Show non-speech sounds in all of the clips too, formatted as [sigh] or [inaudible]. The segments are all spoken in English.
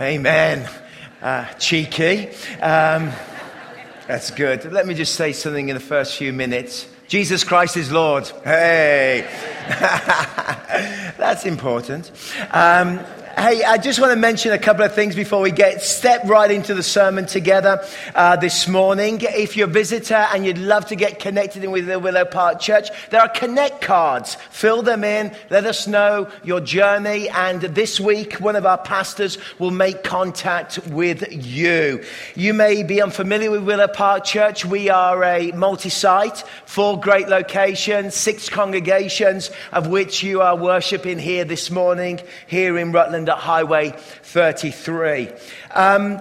Amen. Uh, cheeky. Um, that's good. Let me just say something in the first few minutes. Jesus Christ is Lord. Hey. [laughs] That's important. Um, Hey, I just want to mention a couple of things before we get step right into the sermon together uh, this morning. If you're a visitor and you'd love to get connected with the Willow Park Church, there are connect cards. Fill them in. Let us know your journey. And this week, one of our pastors will make contact with you. You may be unfamiliar with Willow Park Church. We are a multi-site, four great locations, six congregations, of which you are worshiping here this morning, here in Rutland at Highway 33. Um,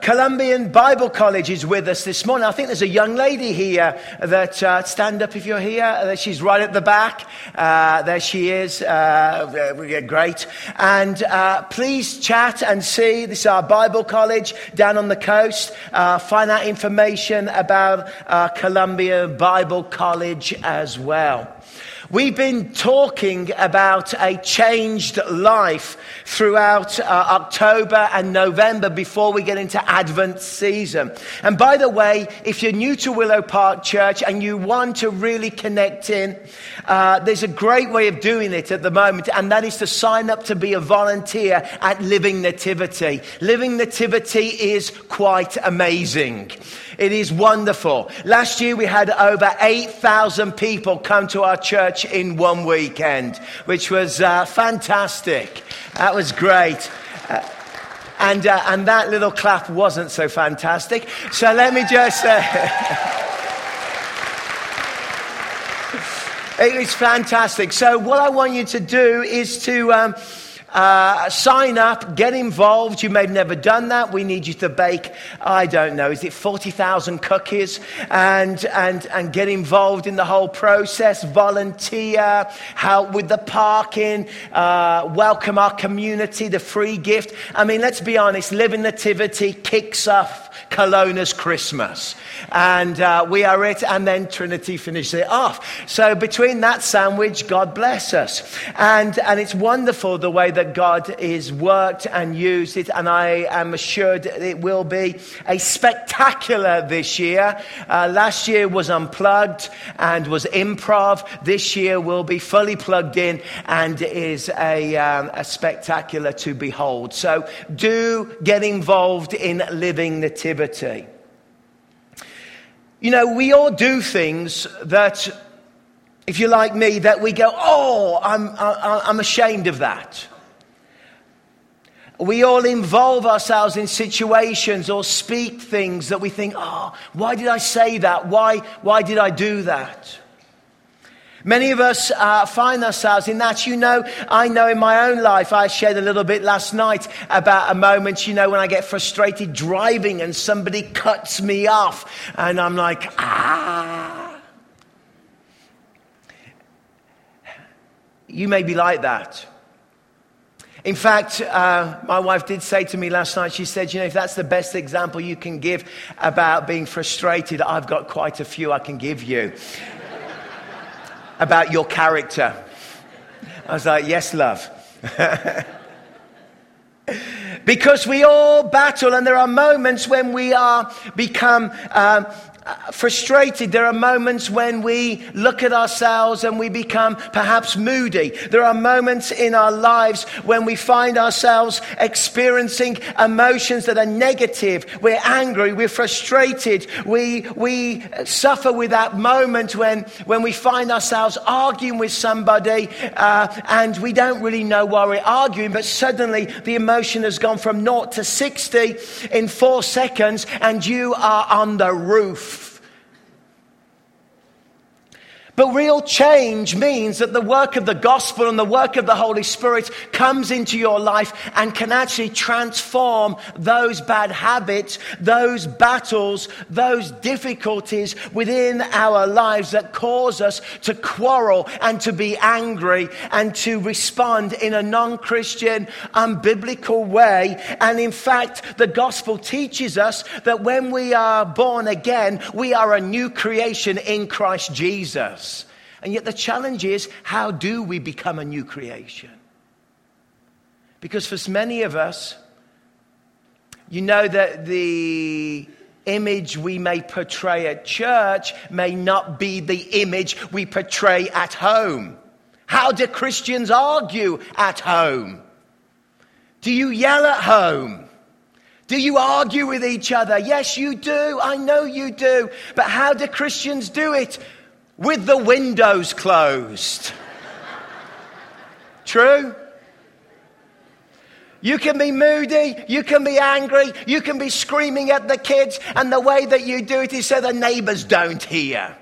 Columbian Bible College is with us this morning. I think there's a young lady here that, uh, stand up if you're here. Uh, she's right at the back. Uh, there she is. Uh, great. And uh, please chat and see. This is our Bible College down on the coast. Uh, find out information about Columbia Bible College as well. We've been talking about a changed life throughout uh, October and November before we get into Advent season. And by the way, if you're new to Willow Park Church and you want to really connect in, uh, there's a great way of doing it at the moment, and that is to sign up to be a volunteer at Living Nativity. Living Nativity is quite amazing. It is wonderful. Last year we had over 8,000 people come to our church in one weekend, which was uh, fantastic. That was great. Uh, and, uh, and that little clap wasn't so fantastic. So let me just. Uh, [laughs] it was fantastic. So, what I want you to do is to. Um, uh, sign up, get involved. You may have never done that. We need you to bake, I don't know, is it 40,000 cookies? And, and, and get involved in the whole process, volunteer, help with the parking, uh, welcome our community, the free gift. I mean, let's be honest, Living Nativity kicks off Kelowna's Christmas. And uh, we are it, and then Trinity finishes it off. So between that sandwich, God bless us. And, and it's wonderful the way that God is worked and used it, and I am assured it will be a spectacular this year. Uh, last year was unplugged and was improv. This year will be fully plugged in and is a, um, a spectacular to behold. So do get involved in living nativity. You know, we all do things that, if you're like me, that we go, oh, I'm, I'm ashamed of that. We all involve ourselves in situations or speak things that we think, oh, why did I say that? Why, why did I do that? Many of us uh, find ourselves in that. You know, I know in my own life, I shared a little bit last night about a moment, you know, when I get frustrated driving and somebody cuts me off and I'm like, ah. You may be like that. In fact, uh, my wife did say to me last night, she said, You know, if that's the best example you can give about being frustrated, I've got quite a few I can give you [laughs] about your character. I was like, Yes, love. [laughs] because we all battle, and there are moments when we are become um, frustrated. There are moments when we look at ourselves and we become perhaps moody. There are moments in our lives when we find ourselves experiencing emotions that are negative. We're angry, we're frustrated, we, we suffer with that moment when, when we find ourselves arguing with somebody uh, and we don't really know why we're arguing, but suddenly the emotion has gone from 0 to 60 in four seconds and you are on the roof. But real change means that the work of the gospel and the work of the Holy Spirit comes into your life and can actually transform those bad habits, those battles, those difficulties within our lives that cause us to quarrel and to be angry and to respond in a non Christian, unbiblical way. And in fact, the gospel teaches us that when we are born again, we are a new creation in Christ Jesus. And yet the challenge is how do we become a new creation? Because for many of us, You know that the image we may portray at church may not be the image we portray at home. How do Christians argue at home? Do you yell at home? Do you argue with each other? Yes, you do. I know you do. But how do Christians do it? With the windows closed. True? You can be moody, you can be angry, you can be screaming at the kids, and the way that you do it is so the neighbors don't hear.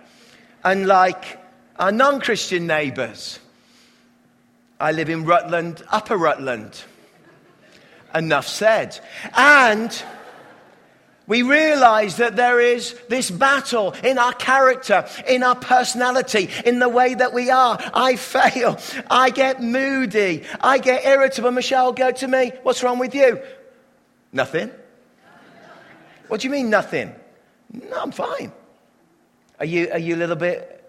Unlike our non Christian neighbors. I live in Rutland, Upper Rutland. Enough said. And we realize that there is this battle in our character, in our personality, in the way that we are. I fail. I get moody. I get irritable. Michelle, go to me. What's wrong with you? Nothing. What do you mean, nothing? No, I'm fine. Are you, are you a little bit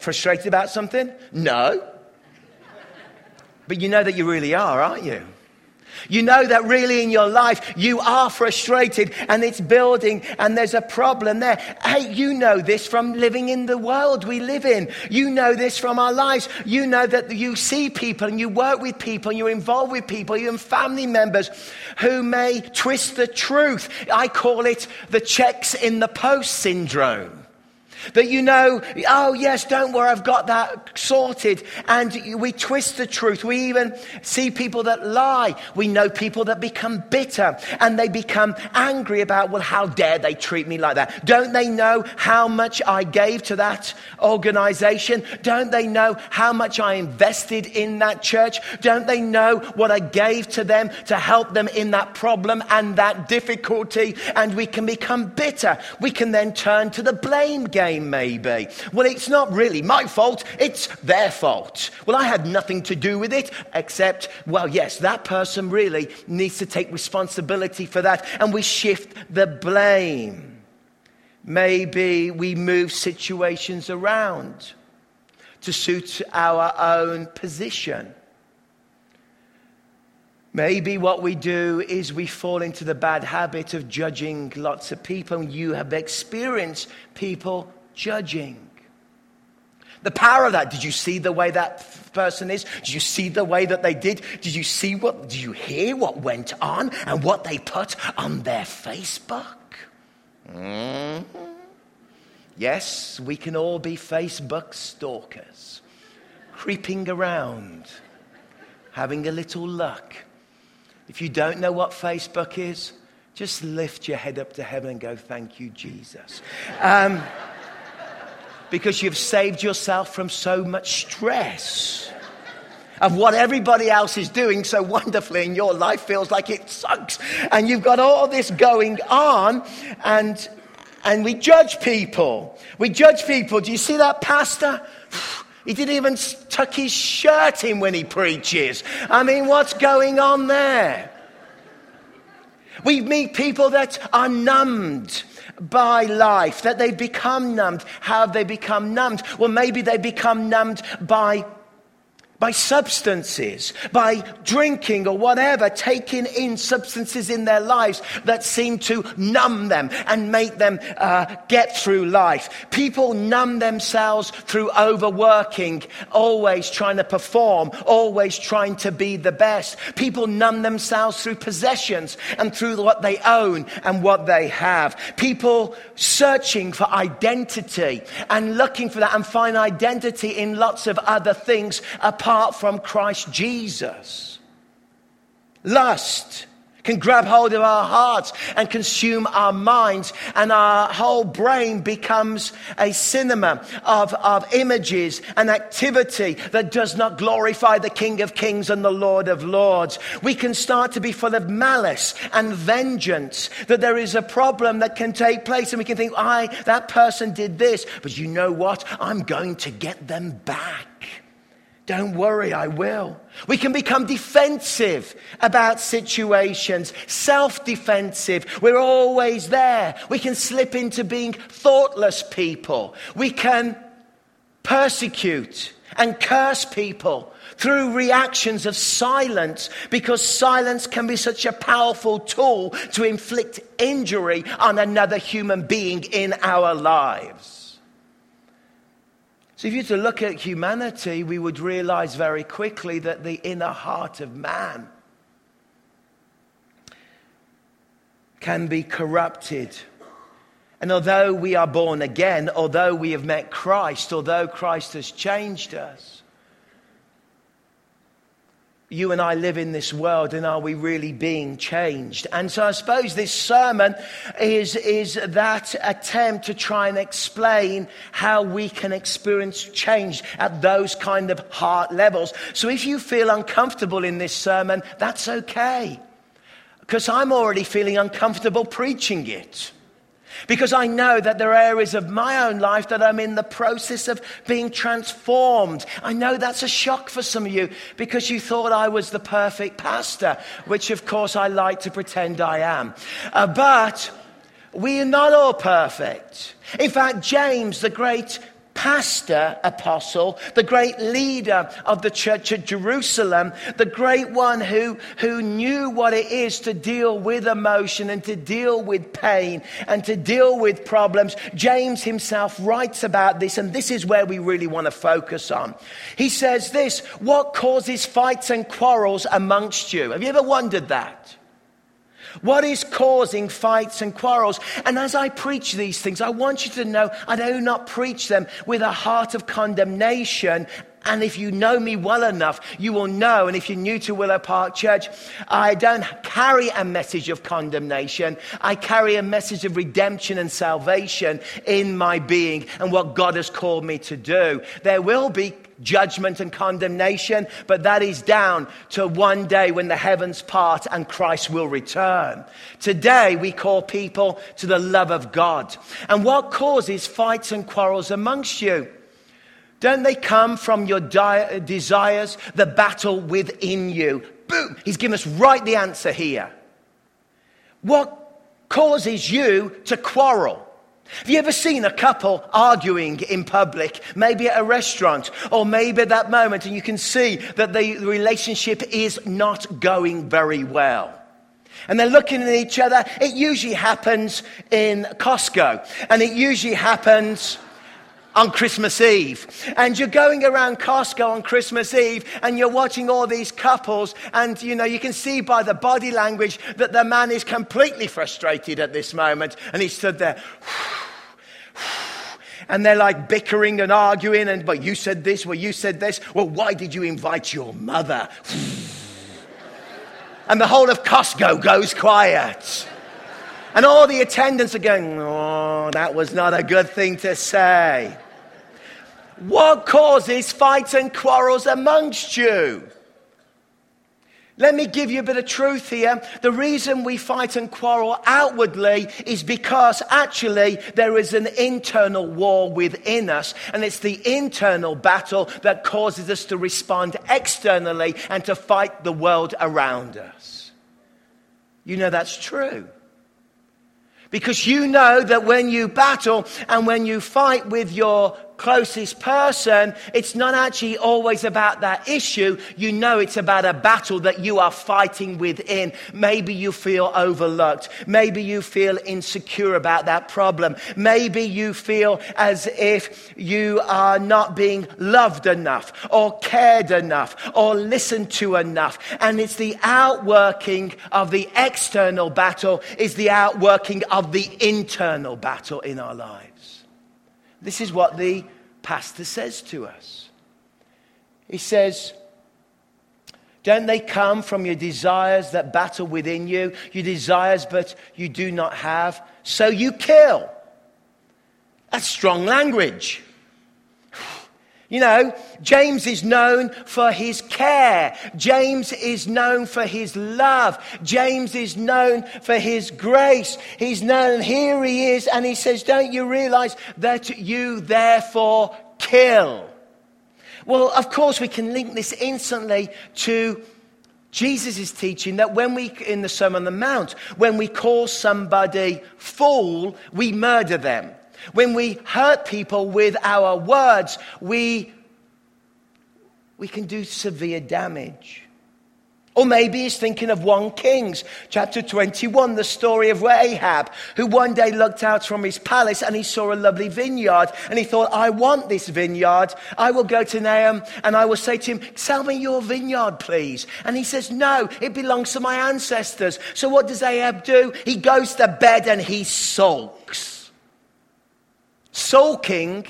frustrated about something? No. But you know that you really are, aren't you? You know that really in your life you are frustrated and it's building and there's a problem there. Hey, you know this from living in the world we live in. You know this from our lives. You know that you see people and you work with people and you're involved with people, even family members who may twist the truth. I call it the checks in the post syndrome. That you know, oh yes, don't worry, I've got that sorted. And we twist the truth. We even see people that lie. We know people that become bitter and they become angry about, well, how dare they treat me like that? Don't they know how much I gave to that organization? Don't they know how much I invested in that church? Don't they know what I gave to them to help them in that problem and that difficulty? And we can become bitter. We can then turn to the blame game maybe. Well, it's not really my fault, it's their fault. Well, I had nothing to do with it, except, well, yes, that person really needs to take responsibility for that, and we shift the blame. Maybe we move situations around to suit our own position. Maybe what we do is we fall into the bad habit of judging lots of people. You have experienced people judging. The power of that. Did you see the way that person is? Did you see the way that they did? Did you see what, did you hear what went on and what they put on their Facebook? Mm-hmm. Yes, we can all be Facebook stalkers, creeping around, having a little luck. If you don't know what Facebook is, just lift your head up to heaven and go, Thank you, Jesus. Um, because you've saved yourself from so much stress of what everybody else is doing so wonderfully in your life feels like it sucks. And you've got all this going on and, and we judge people. We judge people. Do you see that pastor? [sighs] He didn't even tuck his shirt in when he preaches. I mean, what's going on there? We meet people that are numbed by life, that they become numbed. How have they become numbed? Well, maybe they become numbed by by substances, by drinking or whatever, taking in substances in their lives that seem to numb them and make them uh, get through life. People numb themselves through overworking, always trying to perform, always trying to be the best. People numb themselves through possessions and through what they own and what they have. People searching for identity and looking for that and find identity in lots of other things apart apart from Christ Jesus. Lust can grab hold of our hearts and consume our minds, and our whole brain becomes a cinema of, of images and activity that does not glorify the King of Kings and the Lord of Lords. We can start to be full of malice and vengeance, that there is a problem that can take place, and we can think, I, that person did this, but you know what? I'm going to get them back. Don't worry, I will. We can become defensive about situations, self defensive. We're always there. We can slip into being thoughtless people. We can persecute and curse people through reactions of silence because silence can be such a powerful tool to inflict injury on another human being in our lives. So, if you were to look at humanity, we would realize very quickly that the inner heart of man can be corrupted. And although we are born again, although we have met Christ, although Christ has changed us, you and I live in this world and are we really being changed? And so I suppose this sermon is, is that attempt to try and explain how we can experience change at those kind of heart levels. So if you feel uncomfortable in this sermon, that's okay. Because I'm already feeling uncomfortable preaching it. Because I know that there are areas of my own life that I'm in the process of being transformed. I know that's a shock for some of you because you thought I was the perfect pastor, which of course I like to pretend I am. Uh, but we are not all perfect. In fact, James, the great pastor apostle, the great leader of the church at Jerusalem, the great one who, who knew what it is to deal with emotion and to deal with pain and to deal with problems. James himself writes about this, and this is where we really want to focus on. He says this What causes fights and quarrels amongst you? Have you ever wondered that? What is causing fights and quarrels? And as I preach these things, I want you to know I do not preach them with a heart of condemnation. And if you know me well enough, you will know. And if you're new to Willow Park Church, I don't carry a message of condemnation. I carry a message of redemption and salvation in my being and what God has called me to do. There will be judgment and condemnation, but that is down to one day when the heavens part and Christ will return. Today, we call people to the love of God. And what causes fights and quarrels amongst you? Don't they come from your di- desires, the battle within you? Boom! He's given us right the answer here. What causes you to quarrel? Have you ever seen a couple arguing in public, maybe at a restaurant, or maybe at that moment, and you can see that the relationship is not going very well? And they're looking at each other. It usually happens in Costco, and it usually happens on Christmas Eve. And you're going around Costco on Christmas Eve and you're watching all these couples and you know you can see by the body language that the man is completely frustrated at this moment and he stood there [sighs] and they're like bickering and arguing and but you said this well you said this. Well why did you invite your mother? [sighs] And the whole of Costco goes quiet and all the attendants are going oh that was not a good thing to say what causes fights and quarrels amongst you let me give you a bit of truth here. The reason we fight and quarrel outwardly is because actually there is an internal war within us, and it's the internal battle that causes us to respond externally and to fight the world around us. You know that's true. Because you know that when you battle and when you fight with your closest person, it's not actually always about that issue. You know it's about a battle that you are fighting within. Maybe you feel overlooked. Maybe you feel insecure about that problem. Maybe you feel as if you are not being loved enough or cared enough or listened to enough. And it's the outworking of the external battle is the outworking of the internal battle in our lives. This is what the pastor says to us. He says, Don't they come from your desires that battle within you? Your desires, but you do not have. So you kill. That's strong language. You know, James is known for his care. James is known for his love. James is known for his grace. He's known, here he is, and he says, Don't you realize that you therefore kill? Well, of course, we can link this instantly to Jesus' teaching that when we, in the Sermon on the Mount, when we call somebody fool, we murder them. When we hurt people with our words, we we can do severe damage. Or maybe he's thinking of 1 Kings, chapter 21, the story of Ahab, who one day looked out from his palace and he saw a lovely vineyard. And he thought, I want this vineyard. I will go to Nahum and I will say to him, Sell me your vineyard, please. And he says, No, it belongs to my ancestors. So what does Ahab do? He goes to bed and he sulks. Sulking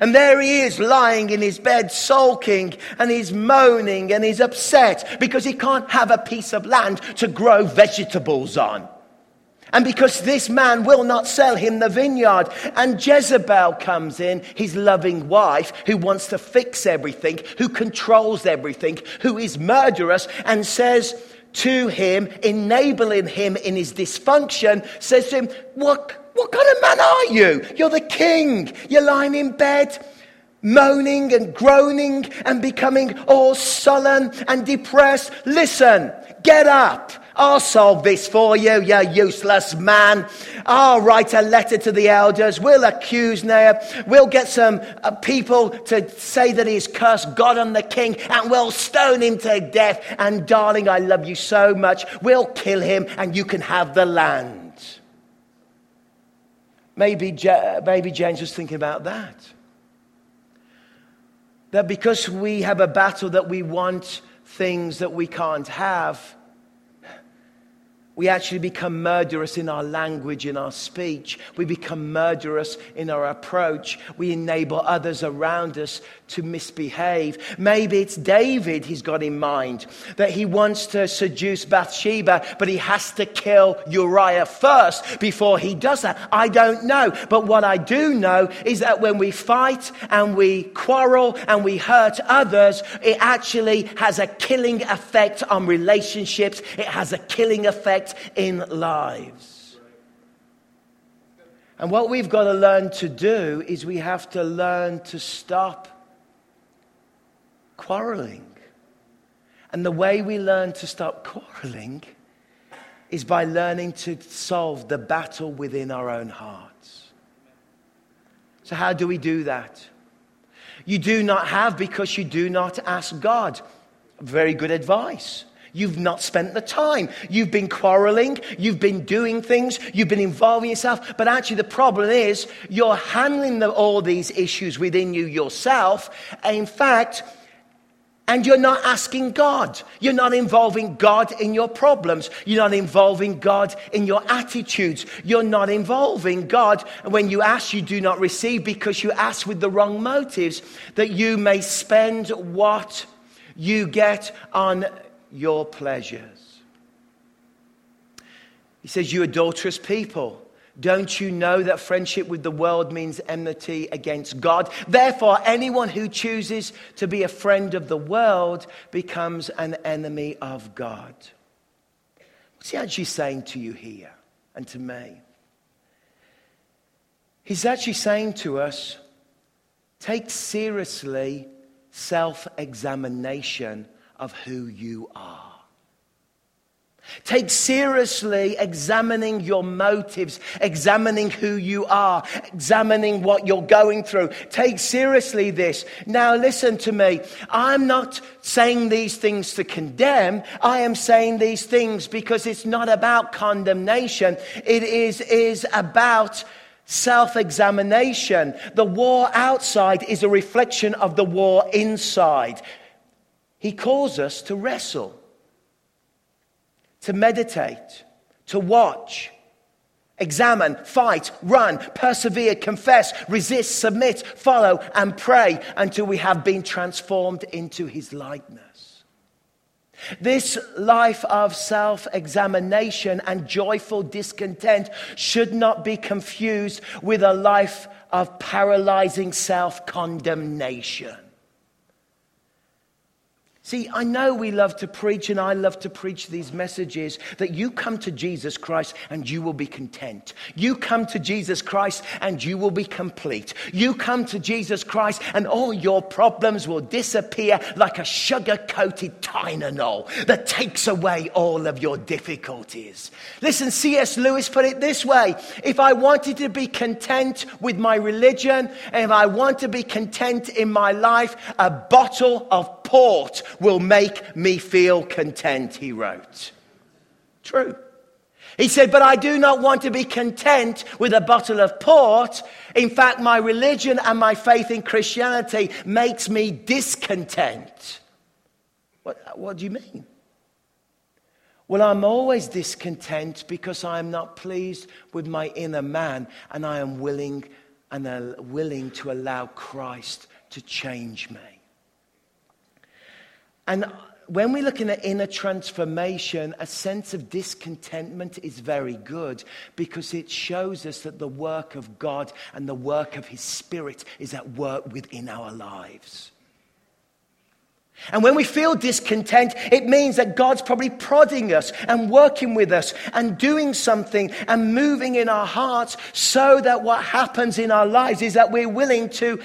and there he is lying in his bed, sulking, and he's moaning and he's upset because he can't have a piece of land to grow vegetables on. And because this man will not sell him the vineyard. And Jezebel comes in, his loving wife, who wants to fix everything, who controls everything, who is murderous, and says to him, enabling him in his dysfunction, says to him, What? What kind of man are you? You're the king. You're lying in bed, moaning and groaning and becoming all sullen and depressed. Listen, get up. I'll solve this for you, you useless man. I'll write a letter to the elders. We'll accuse Nahum. We'll get some uh, people to say that he's cursed God and the king, and we'll stone him to death. And darling, I love you so much. We'll kill him, and you can have the land. Maybe, maybe James was thinking about that. That because we have a battle that we want things that we can't have, we actually become murderous in our language, in our speech. We become murderous in our approach. We enable others around us to misbehave. Maybe it's David he's got in mind that he wants to seduce Bathsheba, but he has to kill Uriah first before he does that. I don't know. But what I do know is that when we fight and we quarrel and we hurt others, it actually has a killing effect on relationships. It has a killing effect in lives. And what we've got to learn to do is we have to learn to stop quarreling. And the way we learn to stop quarreling is by learning to solve the battle within our own hearts. So, how do we do that? You do not have because you do not ask God. Very good advice. You've not spent the time. You've been quarreling. You've been doing things. You've been involving yourself. But actually, the problem is you're handling the, all these issues within you yourself. In fact, and you're not asking God. You're not involving God in your problems. You're not involving God in your attitudes. You're not involving God. And when you ask, you do not receive because you ask with the wrong motives that you may spend what you get on your pleasures. He says, You adulterous people. Don't you know that friendship with the world means enmity against God? Therefore, anyone who chooses to be a friend of the world becomes an enemy of God. What's he actually saying to you here and to me? He's actually saying to us take seriously self examination of who you are. Take seriously examining your motives, examining who you are, examining what you're going through. Take seriously this. Now, listen to me. I'm not saying these things to condemn. I am saying these things because it's not about condemnation. It is, is about self examination. The war outside is a reflection of the war inside. He calls us to wrestle, to meditate, to watch, examine, fight, run, persevere, confess, resist, submit, follow, and pray until we have been transformed into his likeness. This life of self examination and joyful discontent should not be confused with a life of paralyzing self condemnation. See, I know we love to preach, and I love to preach these messages that you come to Jesus Christ and you will be content. You come to Jesus Christ and you will be complete. You come to Jesus Christ and all your problems will disappear like a sugar coated Tylenol that takes away all of your difficulties. Listen, C.S. Lewis put it this way If I wanted to be content with my religion, and if I want to be content in my life, a bottle of port will make me feel content, he wrote. True. He said, But I do not want to be content with a bottle of port. In fact, my religion and my faith in Christianity makes me discontent. What, what do you mean? Well, I'm always discontent because I am not pleased with my inner man and I am willing and willing to allow Christ to change me. And when we're looking at inner transformation, a sense of discontentment is very good because it shows us that the work of God and the work of His Spirit is at work within our lives. And when we feel discontent, it means that God's probably prodding us and working with us and doing something and moving in our hearts so that what happens in our lives is that we're willing to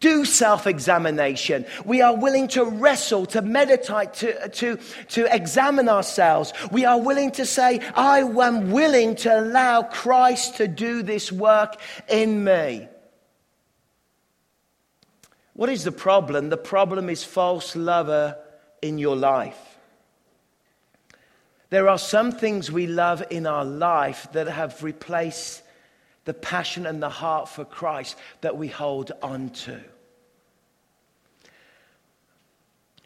do self examination. We are willing to wrestle, to meditate, to, to, to examine ourselves. We are willing to say, I am willing to allow Christ to do this work in me. What is the problem? The problem is false lover in your life. There are some things we love in our life that have replaced the passion and the heart for Christ that we hold on to.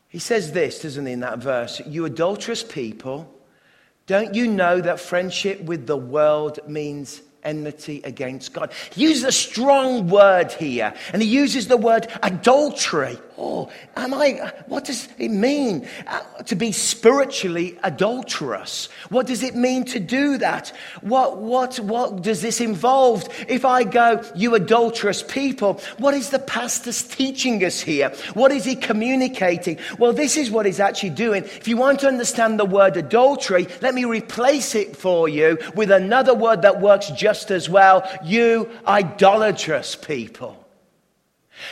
He says this, doesn't he, in that verse? You adulterous people, don't you know that friendship with the world means enmity against God? He uses a strong word here, and he uses the word adultery. Oh, am I, what does it mean uh, to be spiritually adulterous? What does it mean to do that? What, what, what does this involve? If I go, you adulterous people, what is the pastor's teaching us here? What is he communicating? Well, this is what he's actually doing. If you want to understand the word adultery, let me replace it for you with another word that works just as well. You idolatrous people.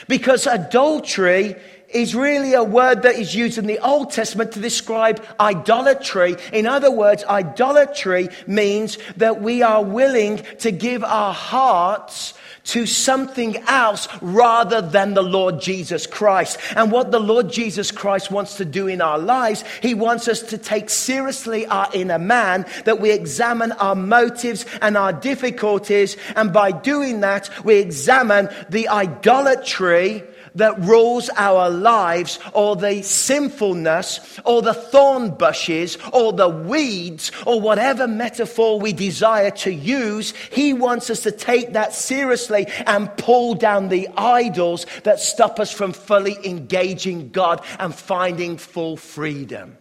Because adultery is really a word that is used in the Old Testament to describe idolatry. In other words, idolatry means that we are willing to give our hearts to something else rather than the Lord Jesus Christ. And what the Lord Jesus Christ wants to do in our lives, He wants us to take seriously our inner man, that we examine our motives and our difficulties. And by doing that, we examine the idolatry that rules our lives, or the sinfulness, or the thorn bushes, or the weeds, or whatever metaphor we desire to use, He wants us to take that seriously and pull down the idols that stop us from fully engaging God and finding full freedom.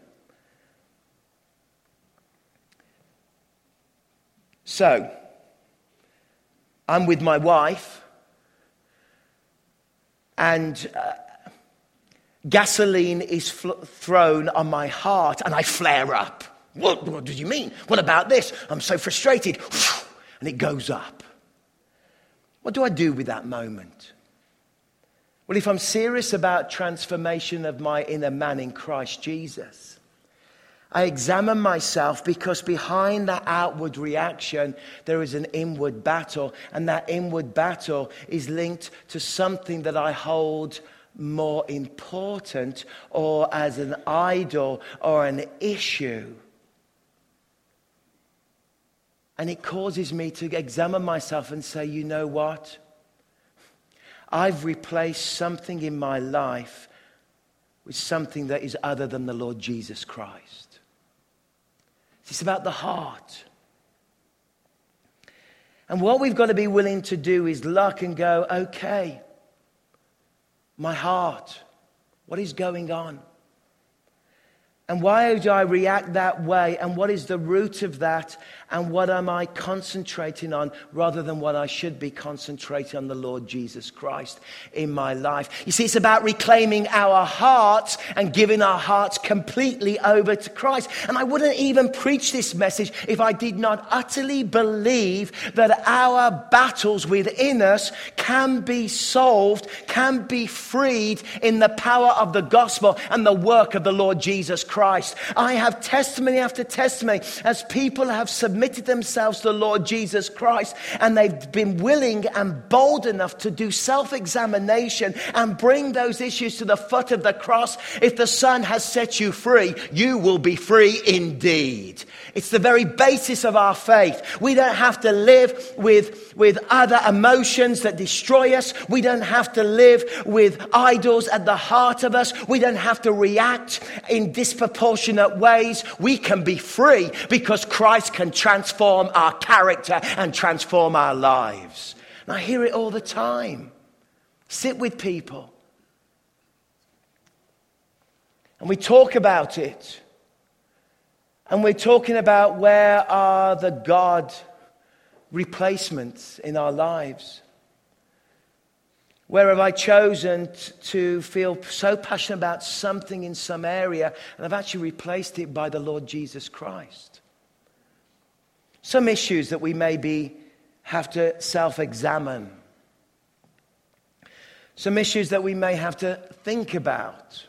So, I'm with my wife and uh, gasoline is fl- thrown on my heart and I flare up. What, what do you mean? What about this? I'm so frustrated. [sighs] And it goes up. What do I do with that moment? Well, if I'm serious about transformation of my inner man in Christ Jesus, I examine myself because behind that outward reaction, there is an inward battle. And that inward battle is linked to something that I hold more important or as an idol or an issue. And it causes me to examine myself and say, you know what? I've replaced something in my life with something that is other than the Lord Jesus Christ. It's about the heart. And what we've got to be willing to do is look and go, okay, my heart, what is going on? And why do I react that way? And what is the root of that? And what am I concentrating on rather than what I should be concentrating on the Lord Jesus Christ in my life? You see, it's about reclaiming our hearts and giving our hearts completely over to Christ. And I wouldn't even preach this message if I did not utterly believe that our battles within us can be solved, can be freed in the power of the gospel and the work of the Lord Jesus Christ. Christ. I have testimony after testimony as people have submitted themselves to the Lord Jesus Christ and they've been willing and bold enough to do self examination and bring those issues to the foot of the cross. If the Son has set you free, you will be free indeed. It's the very basis of our faith. We don't have to live with, with other emotions that destroy us. We don't have to live with idols at the heart of us. We don't have to react in disproportionate ways. We can be free because Christ can transform our character and transform our lives. And I hear it all the time. Sit with people. And we talk about it. And we're talking about where are the God replacements in our lives? Where have I chosen to feel so passionate about something in some area and I've actually replaced it by the Lord Jesus Christ? Some issues that we maybe have to self examine. Some issues that we may have to think about.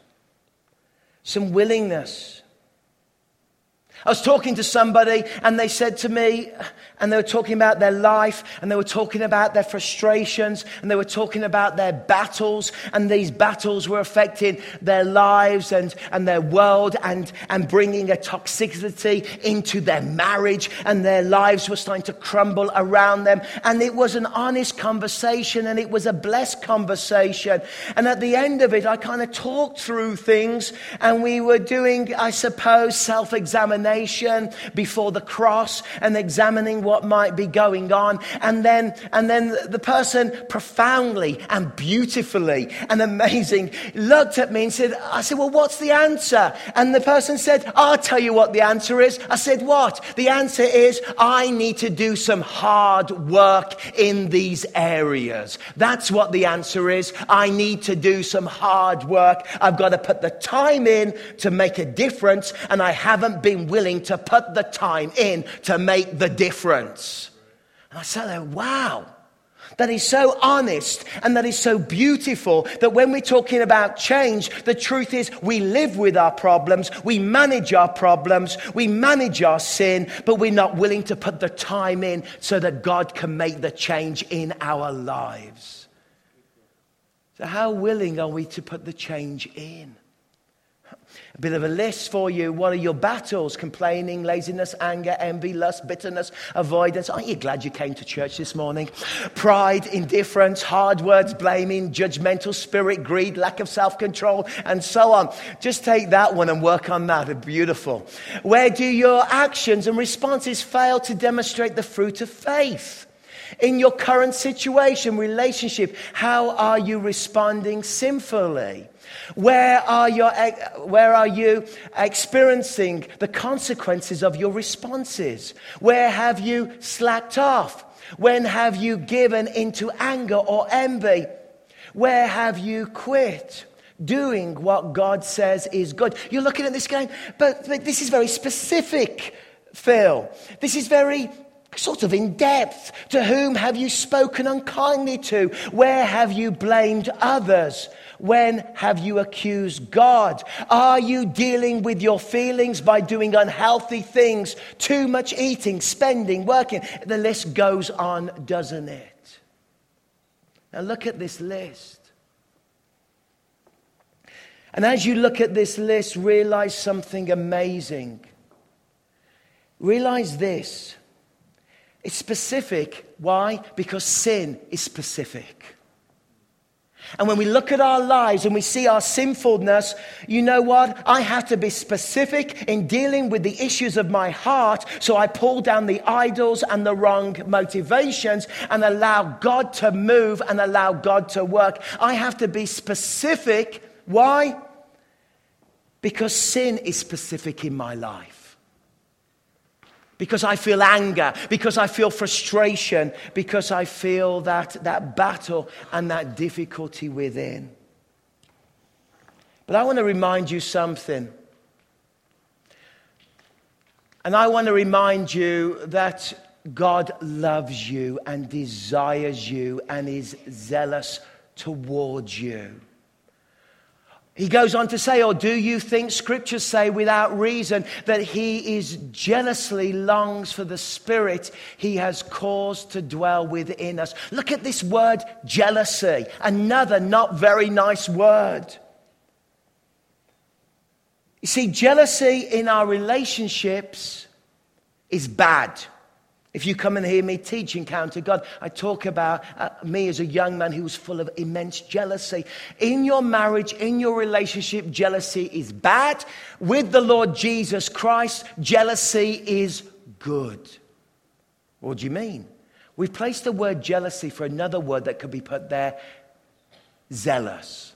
Some willingness I was talking to somebody and they said to me, and they were talking about their life and they were talking about their frustrations and they were talking about their battles and these battles were affecting their lives and, and their world and, and bringing a toxicity into their marriage and their lives were starting to crumble around them. And it was an honest conversation and it was a blessed conversation. And at the end of it, I kind of talked through things and we were doing, I suppose, self examination before the cross and examining what might be going on. And then, and then the person profoundly and beautifully and amazing looked at me and said, I said, well, what's the answer? And the person said, I'll tell you what the answer is. I said, what? The answer is, I need to do some hard work in these areas. That's what the answer is. I need to do some hard work. I've got to put the time in to make a difference, and I haven't been willing to put the time in to make the difference. And I said, wow. That is so honest and that is so beautiful that when we're talking about change, the truth is we live with our problems, we manage our problems, we manage our sin, but we're not willing to put the time in so that God can make the change in our lives. So, how willing are we to put the change in? A bit of a list for you. What are your battles? Complaining, laziness, anger, envy, lust, bitterness, avoidance. Aren't you glad you came to church this morning? Pride, indifference, hard words, blaming, judgmental spirit, greed, lack of self control, and so on. Just take that one and work on that. It's beautiful. Where do your actions and responses fail to demonstrate the fruit of faith? In your current situation, relationship, how are you responding sinfully? Where are, your, where are you experiencing the consequences of your responses? Where have you slacked off? When have you given into anger or envy? Where have you quit? Doing what God says is good. You're looking at this going, but, but this is very specific, Phil. This is very sort of in depth. To whom have you spoken unkindly to? Where have you blamed others? When have you accused God? Are you dealing with your feelings by doing unhealthy things, too much eating, spending, working? The list goes on, doesn't it? Now look at this list. And as you look at this list, realize something amazing. Realize this. It's specific. Why? Because sin is specific. And when we look at our lives and we see our sinfulness, you know what? I have to be specific in dealing with the issues of my heart. So I pull down the idols and the wrong motivations and allow God to move and allow God to work. I have to be specific. Why? Because sin is specific in my life. Because I feel anger, because I feel frustration, because I feel that, that battle and that difficulty within. But I want to remind you something. And I want to remind you that God loves you and desires you and is zealous towards you. He goes on to say, Or do you think scriptures say without reason that he is jealously longs for the spirit he has caused to dwell within us? Look at this word jealousy, another not very nice word. You see, jealousy in our relationships is bad. If you come and hear me teach Encounter God, I talk about uh, me as a young man who was full of immense jealousy. In your marriage, in your relationship, jealousy is bad. With the Lord Jesus Christ, jealousy is good. What do you mean? We've placed the word jealousy for another word that could be put there zealous.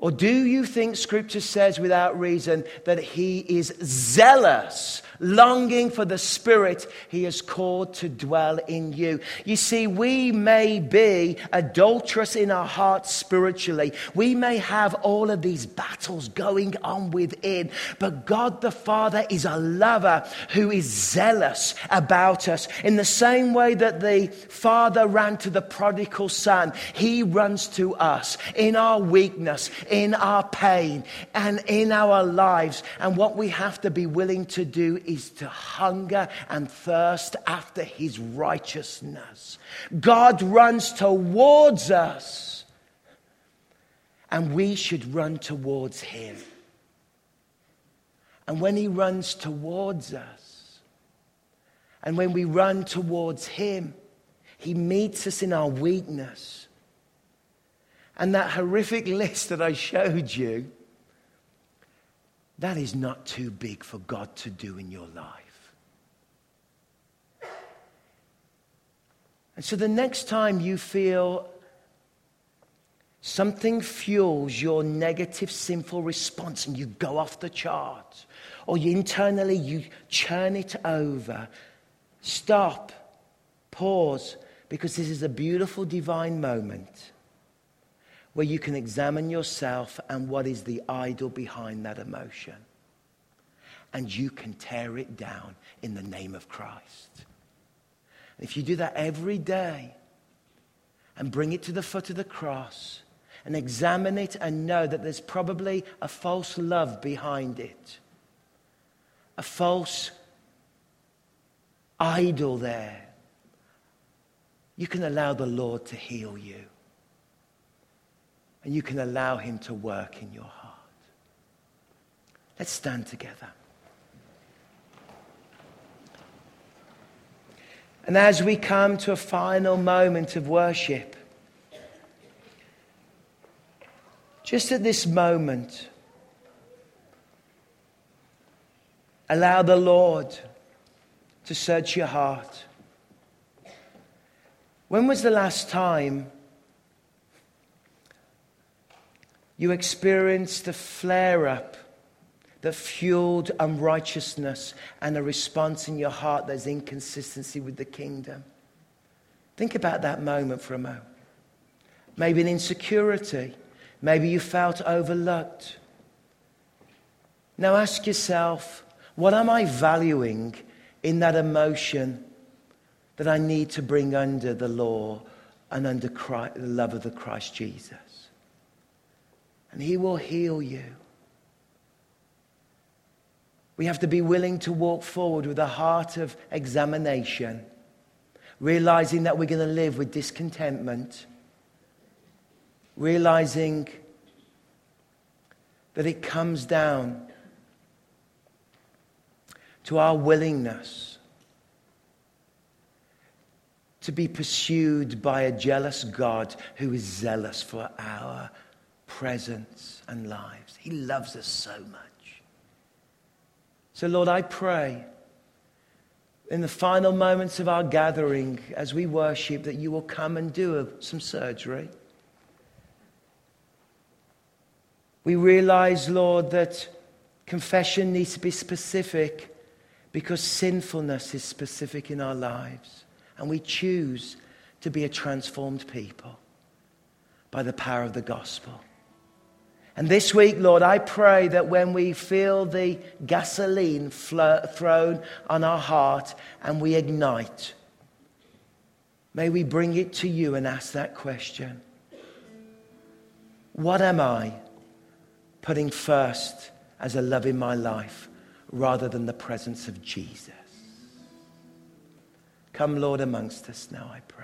Or do you think scripture says without reason that he is zealous longing for the Spirit He has called to dwell in you. You see, we may be adulterous in our hearts spiritually. We may have all of these battles going on within, but God the Father is a lover who is zealous about us. In the same way that the Father ran to the prodigal son, He runs to us in our weakness, in our pain, and in our lives. And what we have to be willing to do is to hunger and thirst after his righteousness. God runs towards us, and we should run towards him. And when he runs towards us, and when we run towards him, he meets us in our weakness. And that horrific [laughs] list that I showed you that is not too big for God to do in your life. And so the next time you feel something fuels your negative, sinful response and you go off the chart, or you internally you churn it over, stop, pause, because this is a beautiful divine moment where you can examine yourself and what is the idol behind that emotion. And you can tear it down in the name of Christ. If you do that every day and bring it to the foot of the cross and examine it and know that there's probably a false love behind it, a false idol there, you can allow the Lord to heal you and you can allow Him to work in your heart. Let's stand together. And as we come to a final moment of worship, just at this moment, allow the Lord to search your heart. When was the last time you experienced the flare up that fueled unrighteousness and a response in your heart that's inconsistency with the kingdom. Think about that moment for a moment. Maybe an insecurity. Maybe you felt overlooked. Now ask yourself, what am I valuing in that emotion that I need to bring under the law and under Christ, the love of the Christ Jesus? And He will heal you. We have to be willing to walk forward with a heart of examination, realizing that we're going to live with discontentment, realizing that it comes down to our willingness to be pursued by a jealous God who is zealous for our presence and lives. He loves us so much. So, Lord, I pray in the final moments of our gathering as we worship that you will come and do some surgery. We realize, Lord, that confession needs to be specific because sinfulness is specific in our lives. And we choose to be a transformed people by the power of the gospel. And this week, Lord, I pray that when we feel the gasoline thrown on our heart and we ignite, may we bring it to you and ask that question What am I putting first as a love in my life rather than the presence of Jesus? Come, Lord, amongst us now, I pray.